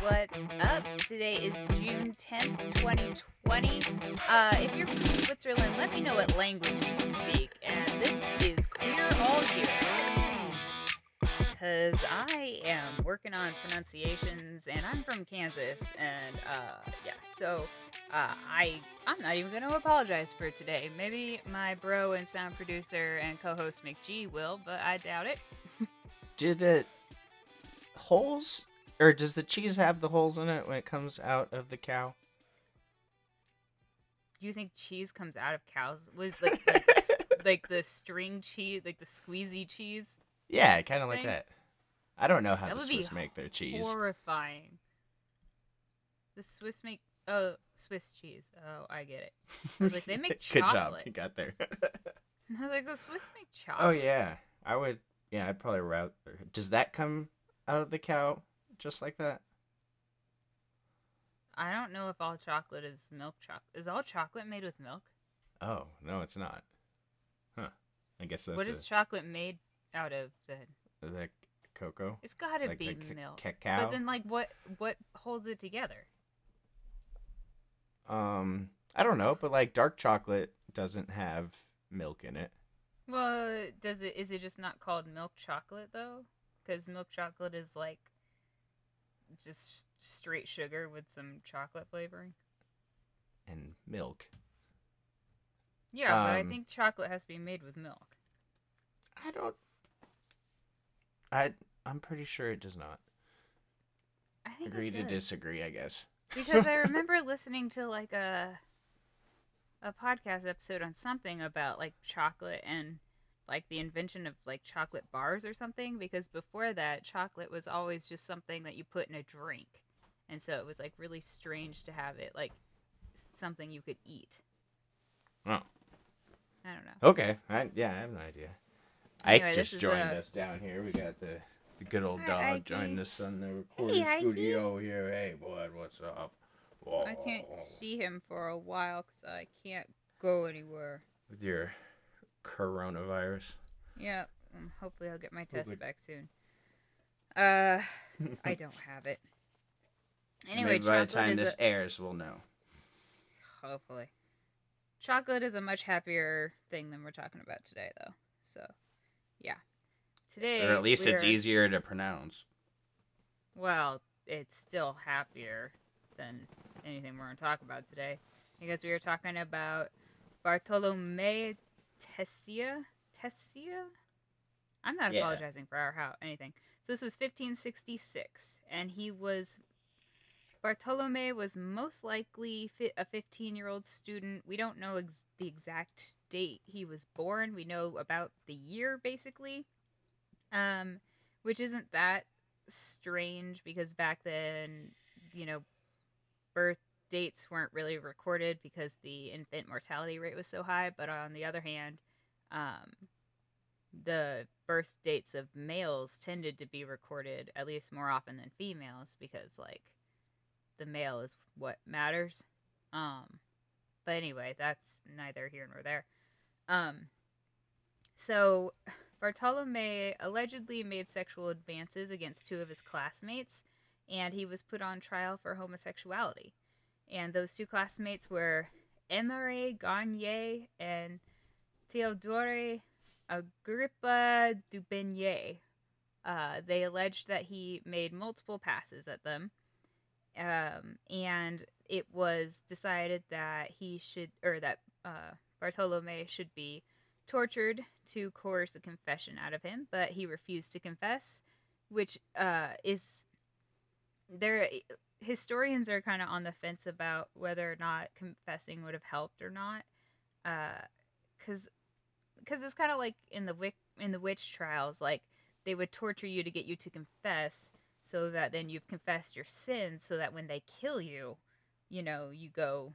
what's up? Today is June 10th, 2020. Uh, if you're from Switzerland, let me know what language you speak. And this is Queer All Year. Because I am working on pronunciations and I'm from Kansas. And uh, yeah, so uh, I, I'm not even going to apologize for today. Maybe my bro and sound producer and co host McG will, but I doubt it. Do the holes, or does the cheese have the holes in it when it comes out of the cow? Do you think cheese comes out of cows? Was like like, the like the string cheese, like the squeezy cheese? Yeah, kind of like that. I don't know how That the Swiss make their cheese. Horrifying. The Swiss make oh Swiss cheese. Oh, I get it. I was like, they make chocolate. Good job, you got there. I was like, the Swiss make oh, chocolate. oh yeah, I would. Yeah, I'd probably route. Does that come out of the cow just like that? I don't know if all chocolate is milk chocolate. Is all chocolate made with milk? Oh no, it's not. Huh? I guess that's What is a, chocolate made out of? Then the cocoa. it's got to Like be the ca- milk. cacao. But then, like, what what holds it together? Um, I don't know, but like dark chocolate doesn't have milk in it. Well, does it is it just not called milk chocolate though? Because milk chocolate is like just straight sugar with some chocolate flavoring. And milk. Yeah, but I Um, think chocolate has to be made with milk. I don't. I I'm pretty sure it does not. I think Agree to disagree, I guess. because I remember listening to like a a podcast episode on something about like chocolate and like the invention of like chocolate bars or something because before that chocolate was always just something that you put in a drink and so it was like really strange to have it like something you could eat Oh, i don't know okay. I yeah, I have no idea. Anyway, Ike just joined uh, us down here. We got the the good old Hi, dog joined us on the recording Ike. studio here. Hey, bud, what's up? i can't see him for a while because i can't go anywhere with your coronavirus. yeah um, hopefully i'll get my test Hopefully- back soon uh i don't have it anyway Maybe by the time this a- airs, we'll know. Hopefully. Chocolate is a much happier thing than we're talking about today, though. So, yeah. Today. Or at least it's we're- easier to pronounce. Well, it's still happier than anything we're going to talk about today. Because we are talking about Bartholome Tecia. Tecia? I'm not Yeah. apologizing for our how anything. So this was 1566, and he was Bartholome was most likely fi- a 15 year old student. We don't know ex- the exact date he was born. We know about the year basically, um, which isn't that strange because back then, you know, birth dates weren't really recorded because the infant mortality rate was so high. But on the other hand, um, the birth dates of males tended to be recorded at least more often than females because, like, the male is what matters. Um, but anyway, that's neither here nor there. Um, so Bartholome allegedly made sexual advances against two of his classmates, and he was put on trial for homosexuality. And those two classmates were Emery Gagne and Theodore Agrippa d'Aubigné. Uh, they alleged that he made multiple passes at them, um, and it was decided that he should, or that uh, Bartholome should be tortured to coerce a confession out of him, but he refused to confess, which uh, is there. Historians are kind of on the fence about whether or not confessing would have helped or not, uh, because because it's kind of like in the wick in the witch trials, like they would torture you to get you to confess, so that then you've confessed your sins, so that when they kill you, you know you go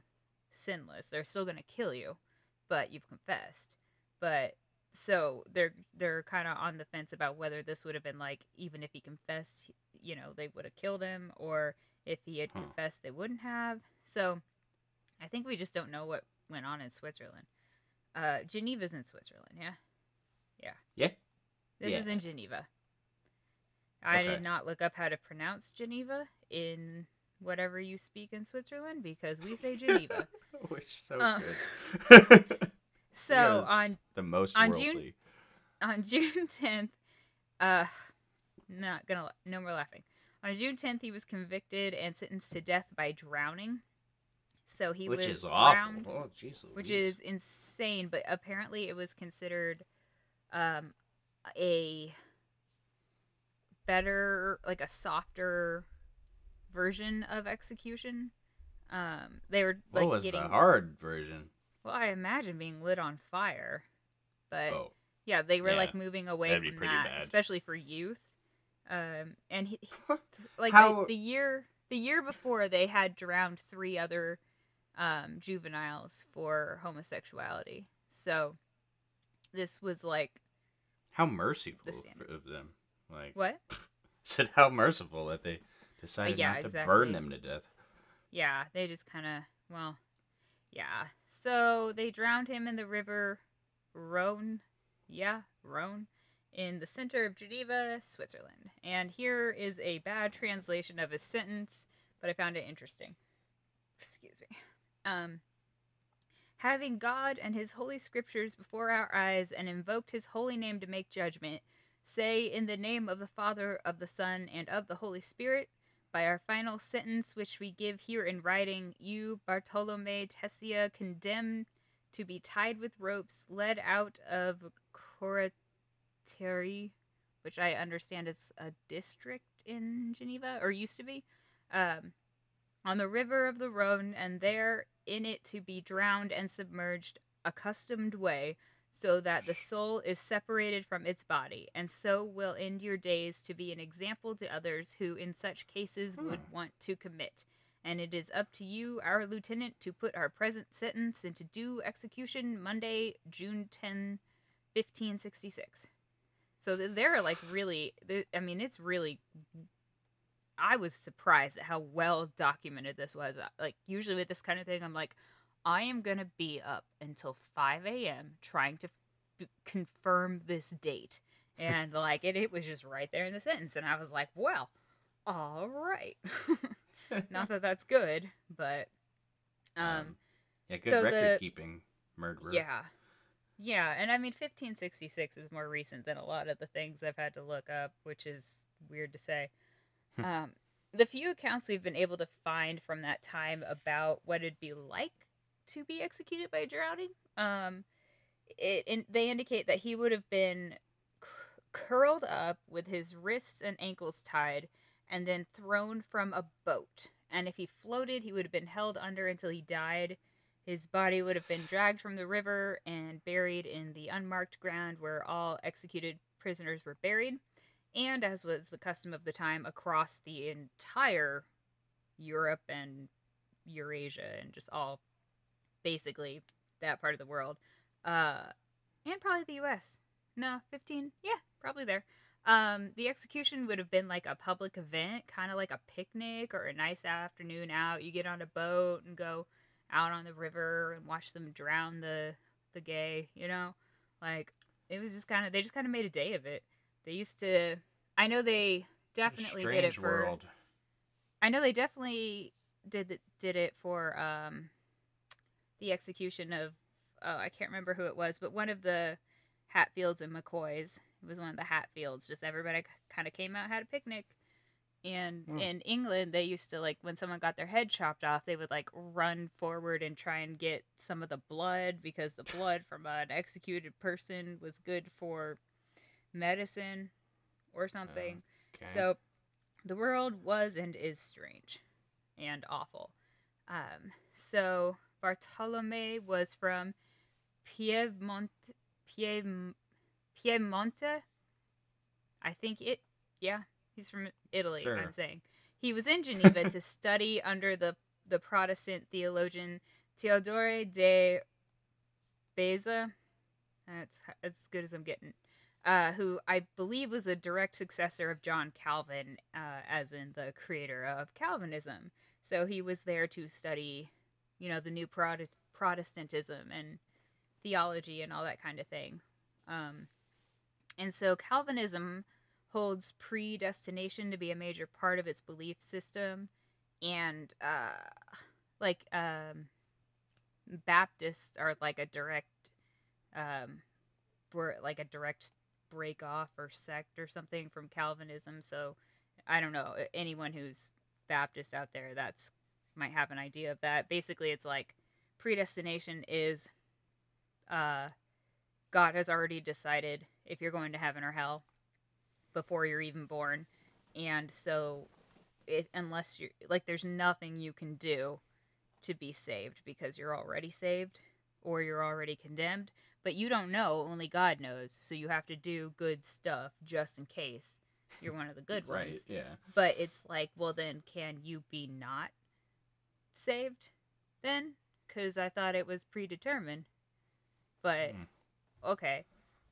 sinless. They're still gonna kill you, but you've confessed. But so they're they're kind of on the fence about whether this would have been like even if he confessed, you know, they would have killed him, or if he had Huh. confessed, they wouldn't have. So I think we just don't know what went on in Switzerland. Uh, Geneva's in Switzerland, yeah, yeah. Yeah. This is in Geneva. I Okay. did not look up how to pronounce Geneva in whatever you speak in Switzerland because we say Geneva. Which so Uh, good. so on the most on worldly. June- on June 10th, uh, not gonna, no more laughing. On June 10th, he was convicted and sentenced to death by drowning. So he which was is awful. Oh, jeez. which is insane. But apparently, it was considered um, a better, like a softer version of execution. Um, they were like what was getting the hard version? well, I imagine being lit on fire, but Oh, yeah, they were Yeah, like moving away that'd from that, bad. especially for youth. Um, and he, like How- the, the year the year before, they had drowned three other um, juveniles for homosexuality. So this was like how merciful standard. of them. Like what? said, how merciful that they decided yeah, not to exactly. burn them to death. Yeah, they just kind of well, yeah. So they drowned him in the river Rhone. Yeah, Rhone. In the center of Geneva, Switzerland. And here is a bad translation of his sentence, but I found it interesting. Excuse me. Um, having God and his holy scriptures before our eyes and invoked his holy name to make judgment, say in the name of the Father, of the Son, and of the Holy Spirit, by our final sentence, which we give here in writing, you, Bartholome Tecia, condemned to be tied with ropes, led out of Corateri, which I understand is a district in Geneva, or used to be, um, on the river of the Rhone, and there in it to be drowned and submerged accustomed way, so that the soul is separated from its body, and so will end your days to be an example to others who in such cases would Hmm. want to commit. And it is up to you, our lieutenant, to put our present sentence into due execution Monday, June 10, 1566. So they're like really, th- I mean, it's really. I was surprised at how well documented this was. Uh, Like, usually with this kind of thing, I'm like, I am going to be up until 5 a.m. trying to f- confirm this date. And, like, it, it was just right there in the sentence. And I was like, well, all right. Not that that's good, but. Um, yeah, good so record the- keeping, murderer. yeah. Yeah, and I mean 1566 is more recent than a lot of the things I've had to look up, which is weird to say. Hmm. um, the few accounts we've been able to find from that time about what it'd be like to be executed by drowning, um, it they indicate that he would have been curled up with his wrists and ankles tied, and then thrown from a boat. And if he floated, he would have been held under until he died. His body would have been dragged from the river and buried in the unmarked ground where all executed prisoners were buried, and as was the custom of the time, across the entire Europe and Eurasia and just all basically that part of the world. Uh, and probably the US. No, 15. Yeah, probably there. Um, the execution would have been like a public event, kind of like a picnic or a nice afternoon out. You get on a boat and go out on the river and watch them drown the the gay, you know? Like it was just kind of they just kind of made a day of it. They used to I know they definitely Strange did it for world. I know they definitely did did it for um the execution of oh I can't remember who it was, but one of the Hatfields and McCoys. It was one of the Hatfields. Just everybody kind of came out, had a picnic. And Hmm. in England, they used to like when someone got their head chopped off, they would like run forward and try and get some of the blood because the blood from an executed person was good for medicine or something. Okay. So the world was and is strange and awful. Um, so Bartholome was from Piedmont, Piedm, Piemonte. I think it, yeah, he's from Italy. Sure. I'm saying he was in Geneva to study under the the Protestant theologian Theodore de Beza. That's as good as I'm getting uh, who I believe was a direct successor of John Calvin, uh, as in the creator of Calvinism. So he was there to study, you know, the new Prot- Protestantism and theology and all that kind of thing. Um, and so Calvinism holds predestination to be a major part of its belief system, and uh, like um, Baptists are like a direct, um, like a direct break off or sect or something from Calvinism. So I don't know anyone who's Baptist out there that's might have an idea of that. Basically, it's like predestination is uh God has already decided if you're going to heaven or hell before you're even born. And so it unless you're like there's nothing you can do to be saved because you're already saved or you're already condemned, but you don't know, only God knows. So you have to do good stuff just in case you're one of the good right. ones. Yeah. But it's like, well, then can you be not saved then? Because I thought it was predetermined. But Mm. okay,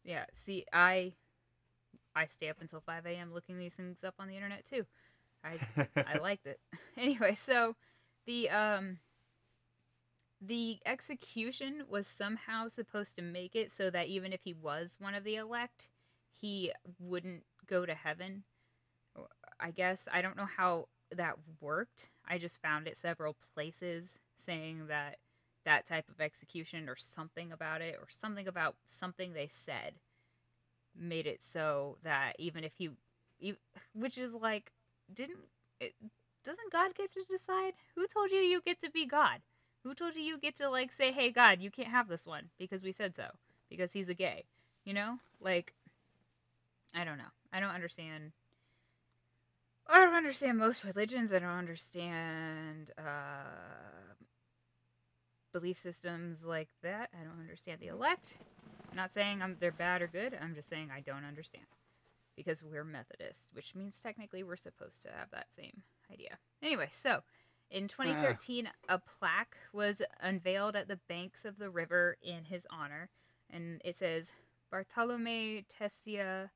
yeah. See, I I stay up until five a.m. looking these things up on the internet too. I I liked it. Anyway, so the um the execution was somehow supposed to make it so that even if he was one of the elect, he wouldn't go to heaven. I guess I don't know how that worked. I just found it several places saying that that type of execution or something about it or something about something they said made it so that even if he e- which is like didn't it, doesn't God get to decide? Who told you you get to be God? Who told you you get to like say, "Hey God, you can't have this one because we said so because he's a gay." You know? Like I don't know. I don't understand I don't understand most religions. I don't understand uh belief systems like that. I don't understand the elect. I'm not saying I'm they're bad or good. I'm just saying I don't understand because we're Methodist, which means technically we're supposed to have that same idea. Anyway, so in ah. 2013, a plaque was unveiled at the banks of the river in his honor, and it says Bartholome Tecia,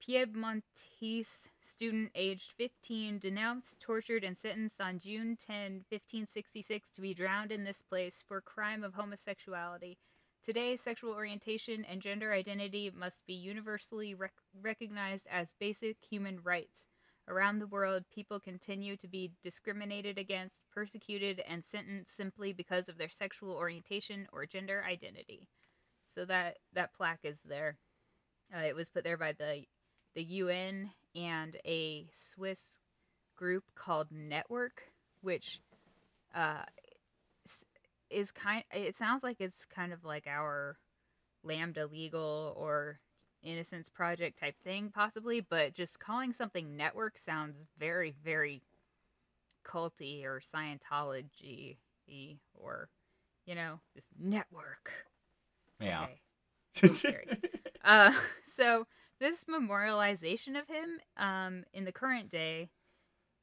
Piedmontese student aged 15, denounced, tortured, and sentenced on June 10, 1566, to be drowned in this place for crime of homosexuality. Today, sexual orientation and gender identity must be universally rec- recognized as basic human rights. Around the world, people continue to be discriminated against, persecuted, and sentenced simply because of their sexual orientation or gender identity. So that that plaque is there. Uh, it was put there by the the UN and a Swiss group called Network, which uh, is kind. It sounds like it's kind of like our Lambda Legal or Innocence Project type thing, possibly. But just calling something network sounds very, very culty or Scientology or you know, just network. Yeah. Okay. Uh, so this memorialization of him um, in the current day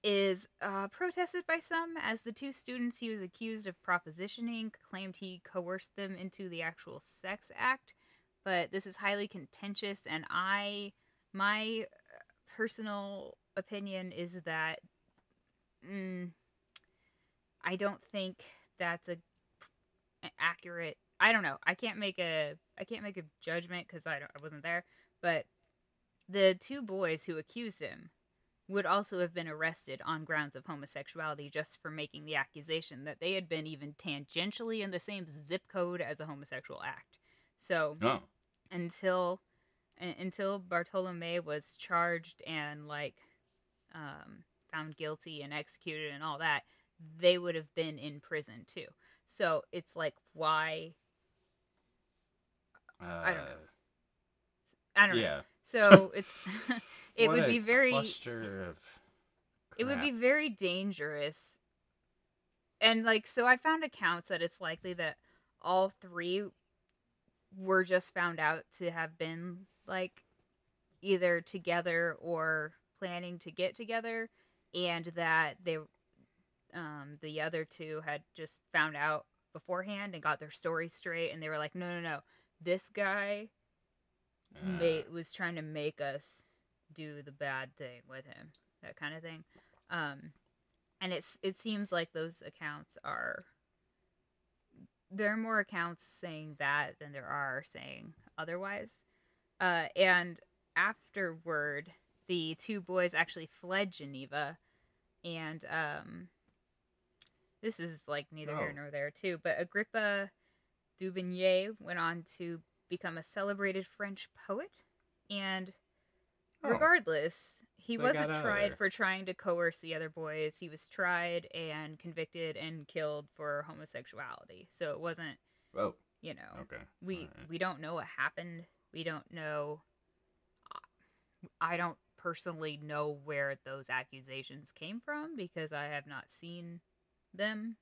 is uh, protested by some as the two students he was accused of propositioning claimed he coerced them into the actual sex act but this is highly contentious and i my uh, personal opinion is that mm, i don't think that's a a- accurate i don't know i can't make a i can't make a judgment because i don't i wasn't there but the two boys who accused him would also have been arrested on grounds of homosexuality just for making the accusation that they had been even tangentially in the same zip code as a homosexual act. So Oh. until un- until Bartholome was charged and like um, found guilty and executed and all that, they would have been in prison too. So it's like why Uh, I don't know. I don't know. Yeah. So it's it What would be very cluster of. it would be very dangerous. And like so i found accounts that it's likely that all three were just found out to have been like either together or planning to get together and that they um the other two had just found out beforehand and got their story straight and they were like no no no. This guy Uh, was trying to make us do the bad thing with him that kind of thing um and it's it seems like those accounts are there are more accounts saying that than there are saying otherwise uh and afterward the two boys actually fled Geneva, and um, this is like neither here Oh. nor there too. But Agrippa d'Aubigné went on to become a celebrated French poet, and Oh. regardless, he They wasn't got out of tried for trying to coerce the other boys. He was tried and convicted and killed for homosexuality. So it wasn't, Oh, you know, okay. we Alright. we don't know what happened. We don't know. I don't personally know where those accusations came from because I have not seen them,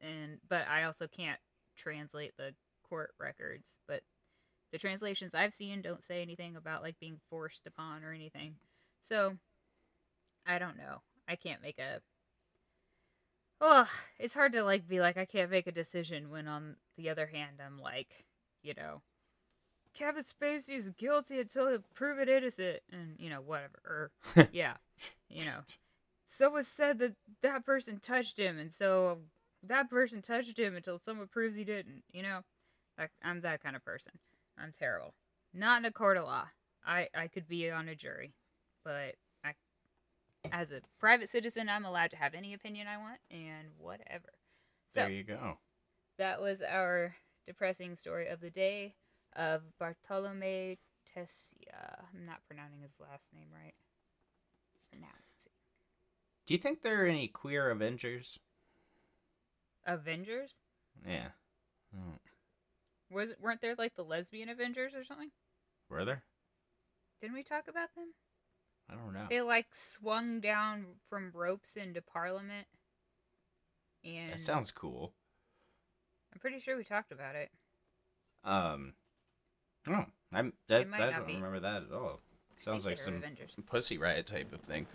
and but I also can't translate the court records. But the translations I've seen don't say anything about like being forced upon or anything. So I don't know. I can't make a. Oh, it's hard to like be like I can't make a decision when on the other hand I'm like, you know, Kevin Spacey is guilty until they prove it innocent, and you know whatever. Or yeah, you know, someone said that that person touched him, and so that person touched him until someone proves he didn't. You know, like I'm that kind of person. I'm terrible. Not in a court of law. I I could be on a jury, but I, as a private citizen, I'm allowed to have any opinion I want and whatever. So there you go. that was our depressing story of the day of Bartholome Tecia. I'm not pronouncing his last name right. Pronouncing. Do you think there are any queer Avengers? Avengers? Yeah. Was weren't there like the lesbian Avengers or something? Were there? Didn't we talk about them? I don't know. They like swung down from ropes into Parliament. And That sounds cool. I'm pretty sure we talked about it. Um. Oh, I'm. That, might I don't be. remember that at all. Sounds like some Avengers. Pussy Riot type of thing.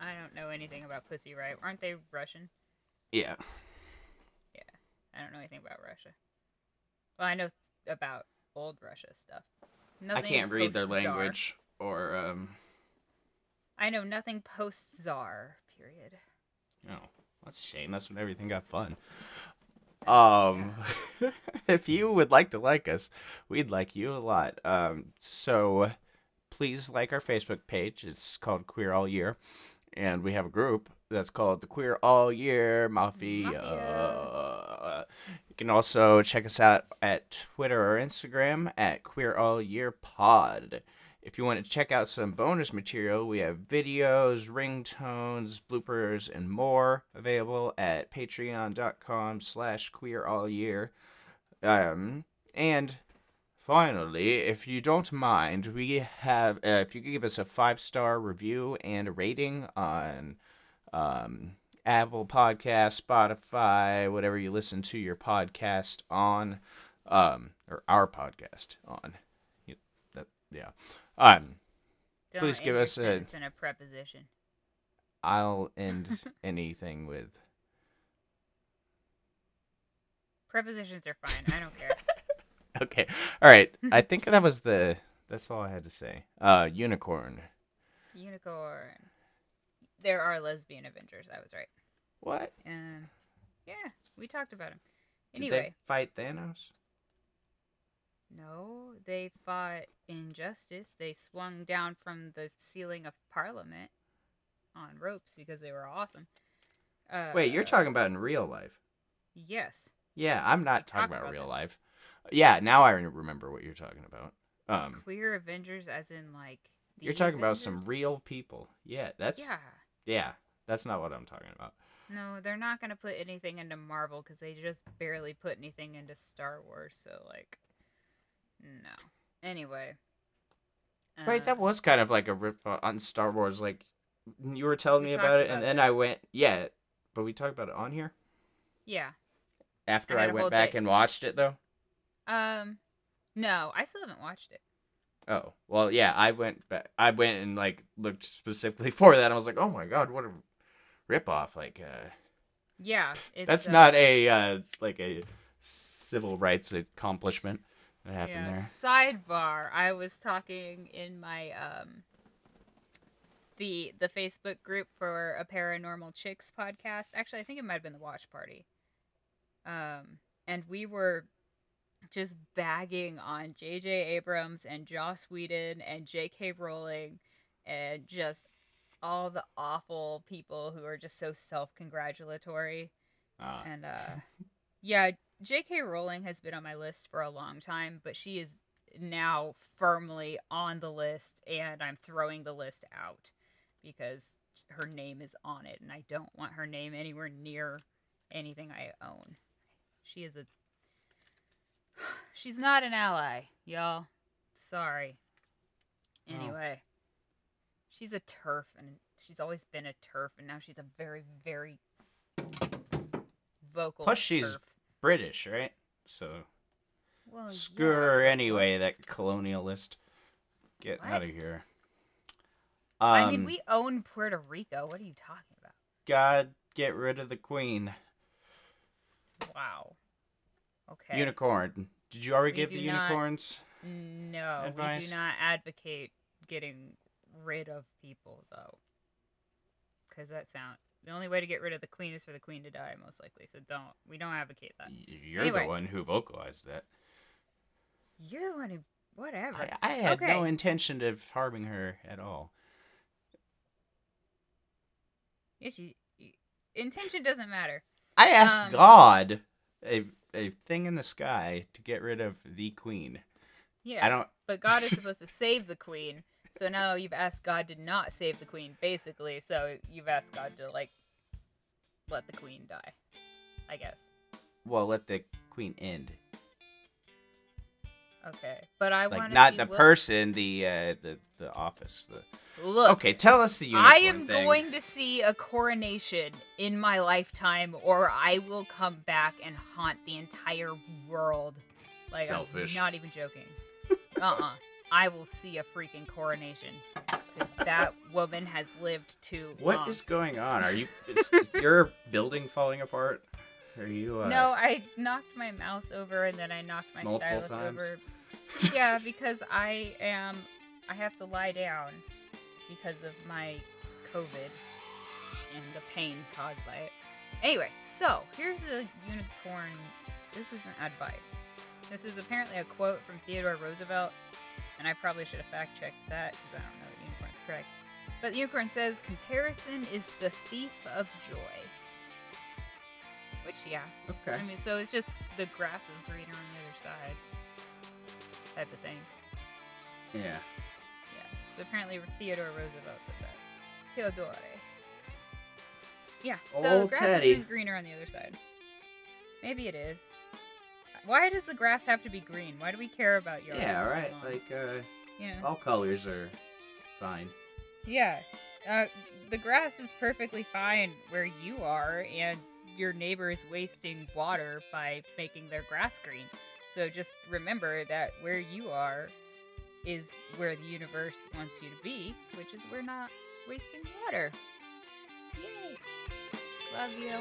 I don't know anything about Pussy Riot. Aren't they Russian? Yeah. Yeah. I don't know anything about Russia. Well, I know about old Russia stuff. I Nothing can't read their language or um. I know nothing post czar. Period. Oh, that's a shame. That's when everything got fun. Um, if you would like to like us, we'd like you a lot. Um, so please like our Facebook page. It's called Queer All Year, and we have a group that's called the Queer All Year Mafia. Mafia. You can also check us out at Twitter or Instagram at Queer All Year Pod. If you want to check out some bonus material, we have videos, ringtones, bloopers, and more available at patreon.com slash queer all year. Um, and finally, if you don't mind, we have, uh, if you could give us a five-star review and a rating on um, Apple Podcast, Spotify, whatever you listen to your podcast on, um, or our podcast on. You, that, yeah. Um, Don't Please give us a- in a preposition. I'll end anything with Prepositions are fine. I don't care. okay. All right. I think that was the. That's all I had to say. Uh, unicorn. Unicorn. There are lesbian Avengers. I was right. What? Um, yeah, we talked about him. Did Anyway, they fight Thanos? no, they fought injustice. They swung down from the ceiling of Parliament on ropes because they were awesome. Uh, Wait, you're talking about in real life? Yes. Yeah, I'm not talking talk about, about real life. Yeah, now I remember what you're talking about. Um, Queer Avengers, as in like. you're talking about some real people. Yeah, that's Yeah. Yeah, that's not what I'm talking about. No, they're not gonna put anything into Marvel because they just barely put anything into Star Wars. So like, no. Anyway. Right, that um, was kind of like a rip on Star Wars. Like you were telling We me about it, about and then I went, yeah, but we talked about it on here Yeah. after I I, went back day. and watched it though. Um, no, I still haven't watched it. Oh well, yeah. I went back. I went and like looked specifically for that. I was like, oh my god, what a ripoff! Like, uh, Yeah, it's, that's uh, not a uh, like a civil rights accomplishment that happened yeah, there. Sidebar: I was talking in my um the the Facebook group for a paranormal chicks podcast. Actually, I think it might have been the watch party. Um, and we were just bagging on J.J. Abrams and Joss Whedon and J.K. Rowling and just all the awful people who are just so self-congratulatory Uh, and uh yeah jk rowling has been on my list for a long time but she is now firmly on the list and i'm throwing the list out because her name is on it and i don't want her name anywhere near anything i own she is a she's not an ally y'all sorry Oh. anyway she's a TERF and she's always been a TERF and now she's a very very vocal Plus she's TERF. British, right? So well, screw yeah. her anyway, that colonialist. Get What? out of here. Um, I mean, we own Puerto Rico. What are you talking about? God, get rid of the queen. Wow. Okay. Unicorn. Did you already We give the do not- unicorns? no, we do not advocate getting rid of people, though. Because that sound the only way to get rid of the queen is for the queen to die, most likely. So don't we don't advocate that. You're Anyway. the one who vocalized that. You're the one who whatever. I, I had no intention of harming her at all. Yes, you, you- intention doesn't matter. I asked Um, God, a a thing in the sky, to get rid of the queen. Yeah. I don't. But God is supposed to save the queen. So now you've asked God to not save the queen, basically. So you've asked God to like let the queen die. I guess. Well, let the queen end. Okay. But I Like want not the Will- person, the uh, the the office. The Look. okay. Tell us the unicorn I am thing. going to see a coronation in my lifetime, or I will come back and haunt the entire world. Like Selfish. I'm not even joking. uh-uh. I will see a freaking coronation because that woman has lived too What long. is going on? Are you? Is, is your building falling apart? Are you? Uh, No, I knocked my mouse over and then I knocked my Multiple stylus times? over. Yeah, because I am I have to lie down because of my COVID and the pain caused by it. Anyway, so here's a unicorn. This isn't advice. This is apparently a quote from Theodore Roosevelt, and I probably should have fact checked that because I don't know that unicorn's correct. But the unicorn says, "Comparison is the thief of joy." Which, yeah, Okay. I mean, so it's just the grass is greener on the other side, type of thing. Yeah. Yeah. So apparently Theodore Roosevelt said that. Theodore. Yeah. So Old the grass Teddy. isn't greener on the other side. Maybe it is. Why does the grass have to be green? Why do we care about yards? Yeah. Right. Like uh, know. all colors are fine. Yeah. Uh, the grass is perfectly fine where you are, and your neighbor is wasting water by making their grass green. So just remember that where you are is where the universe wants you to be, which is we're not wasting water. Yay! Love you.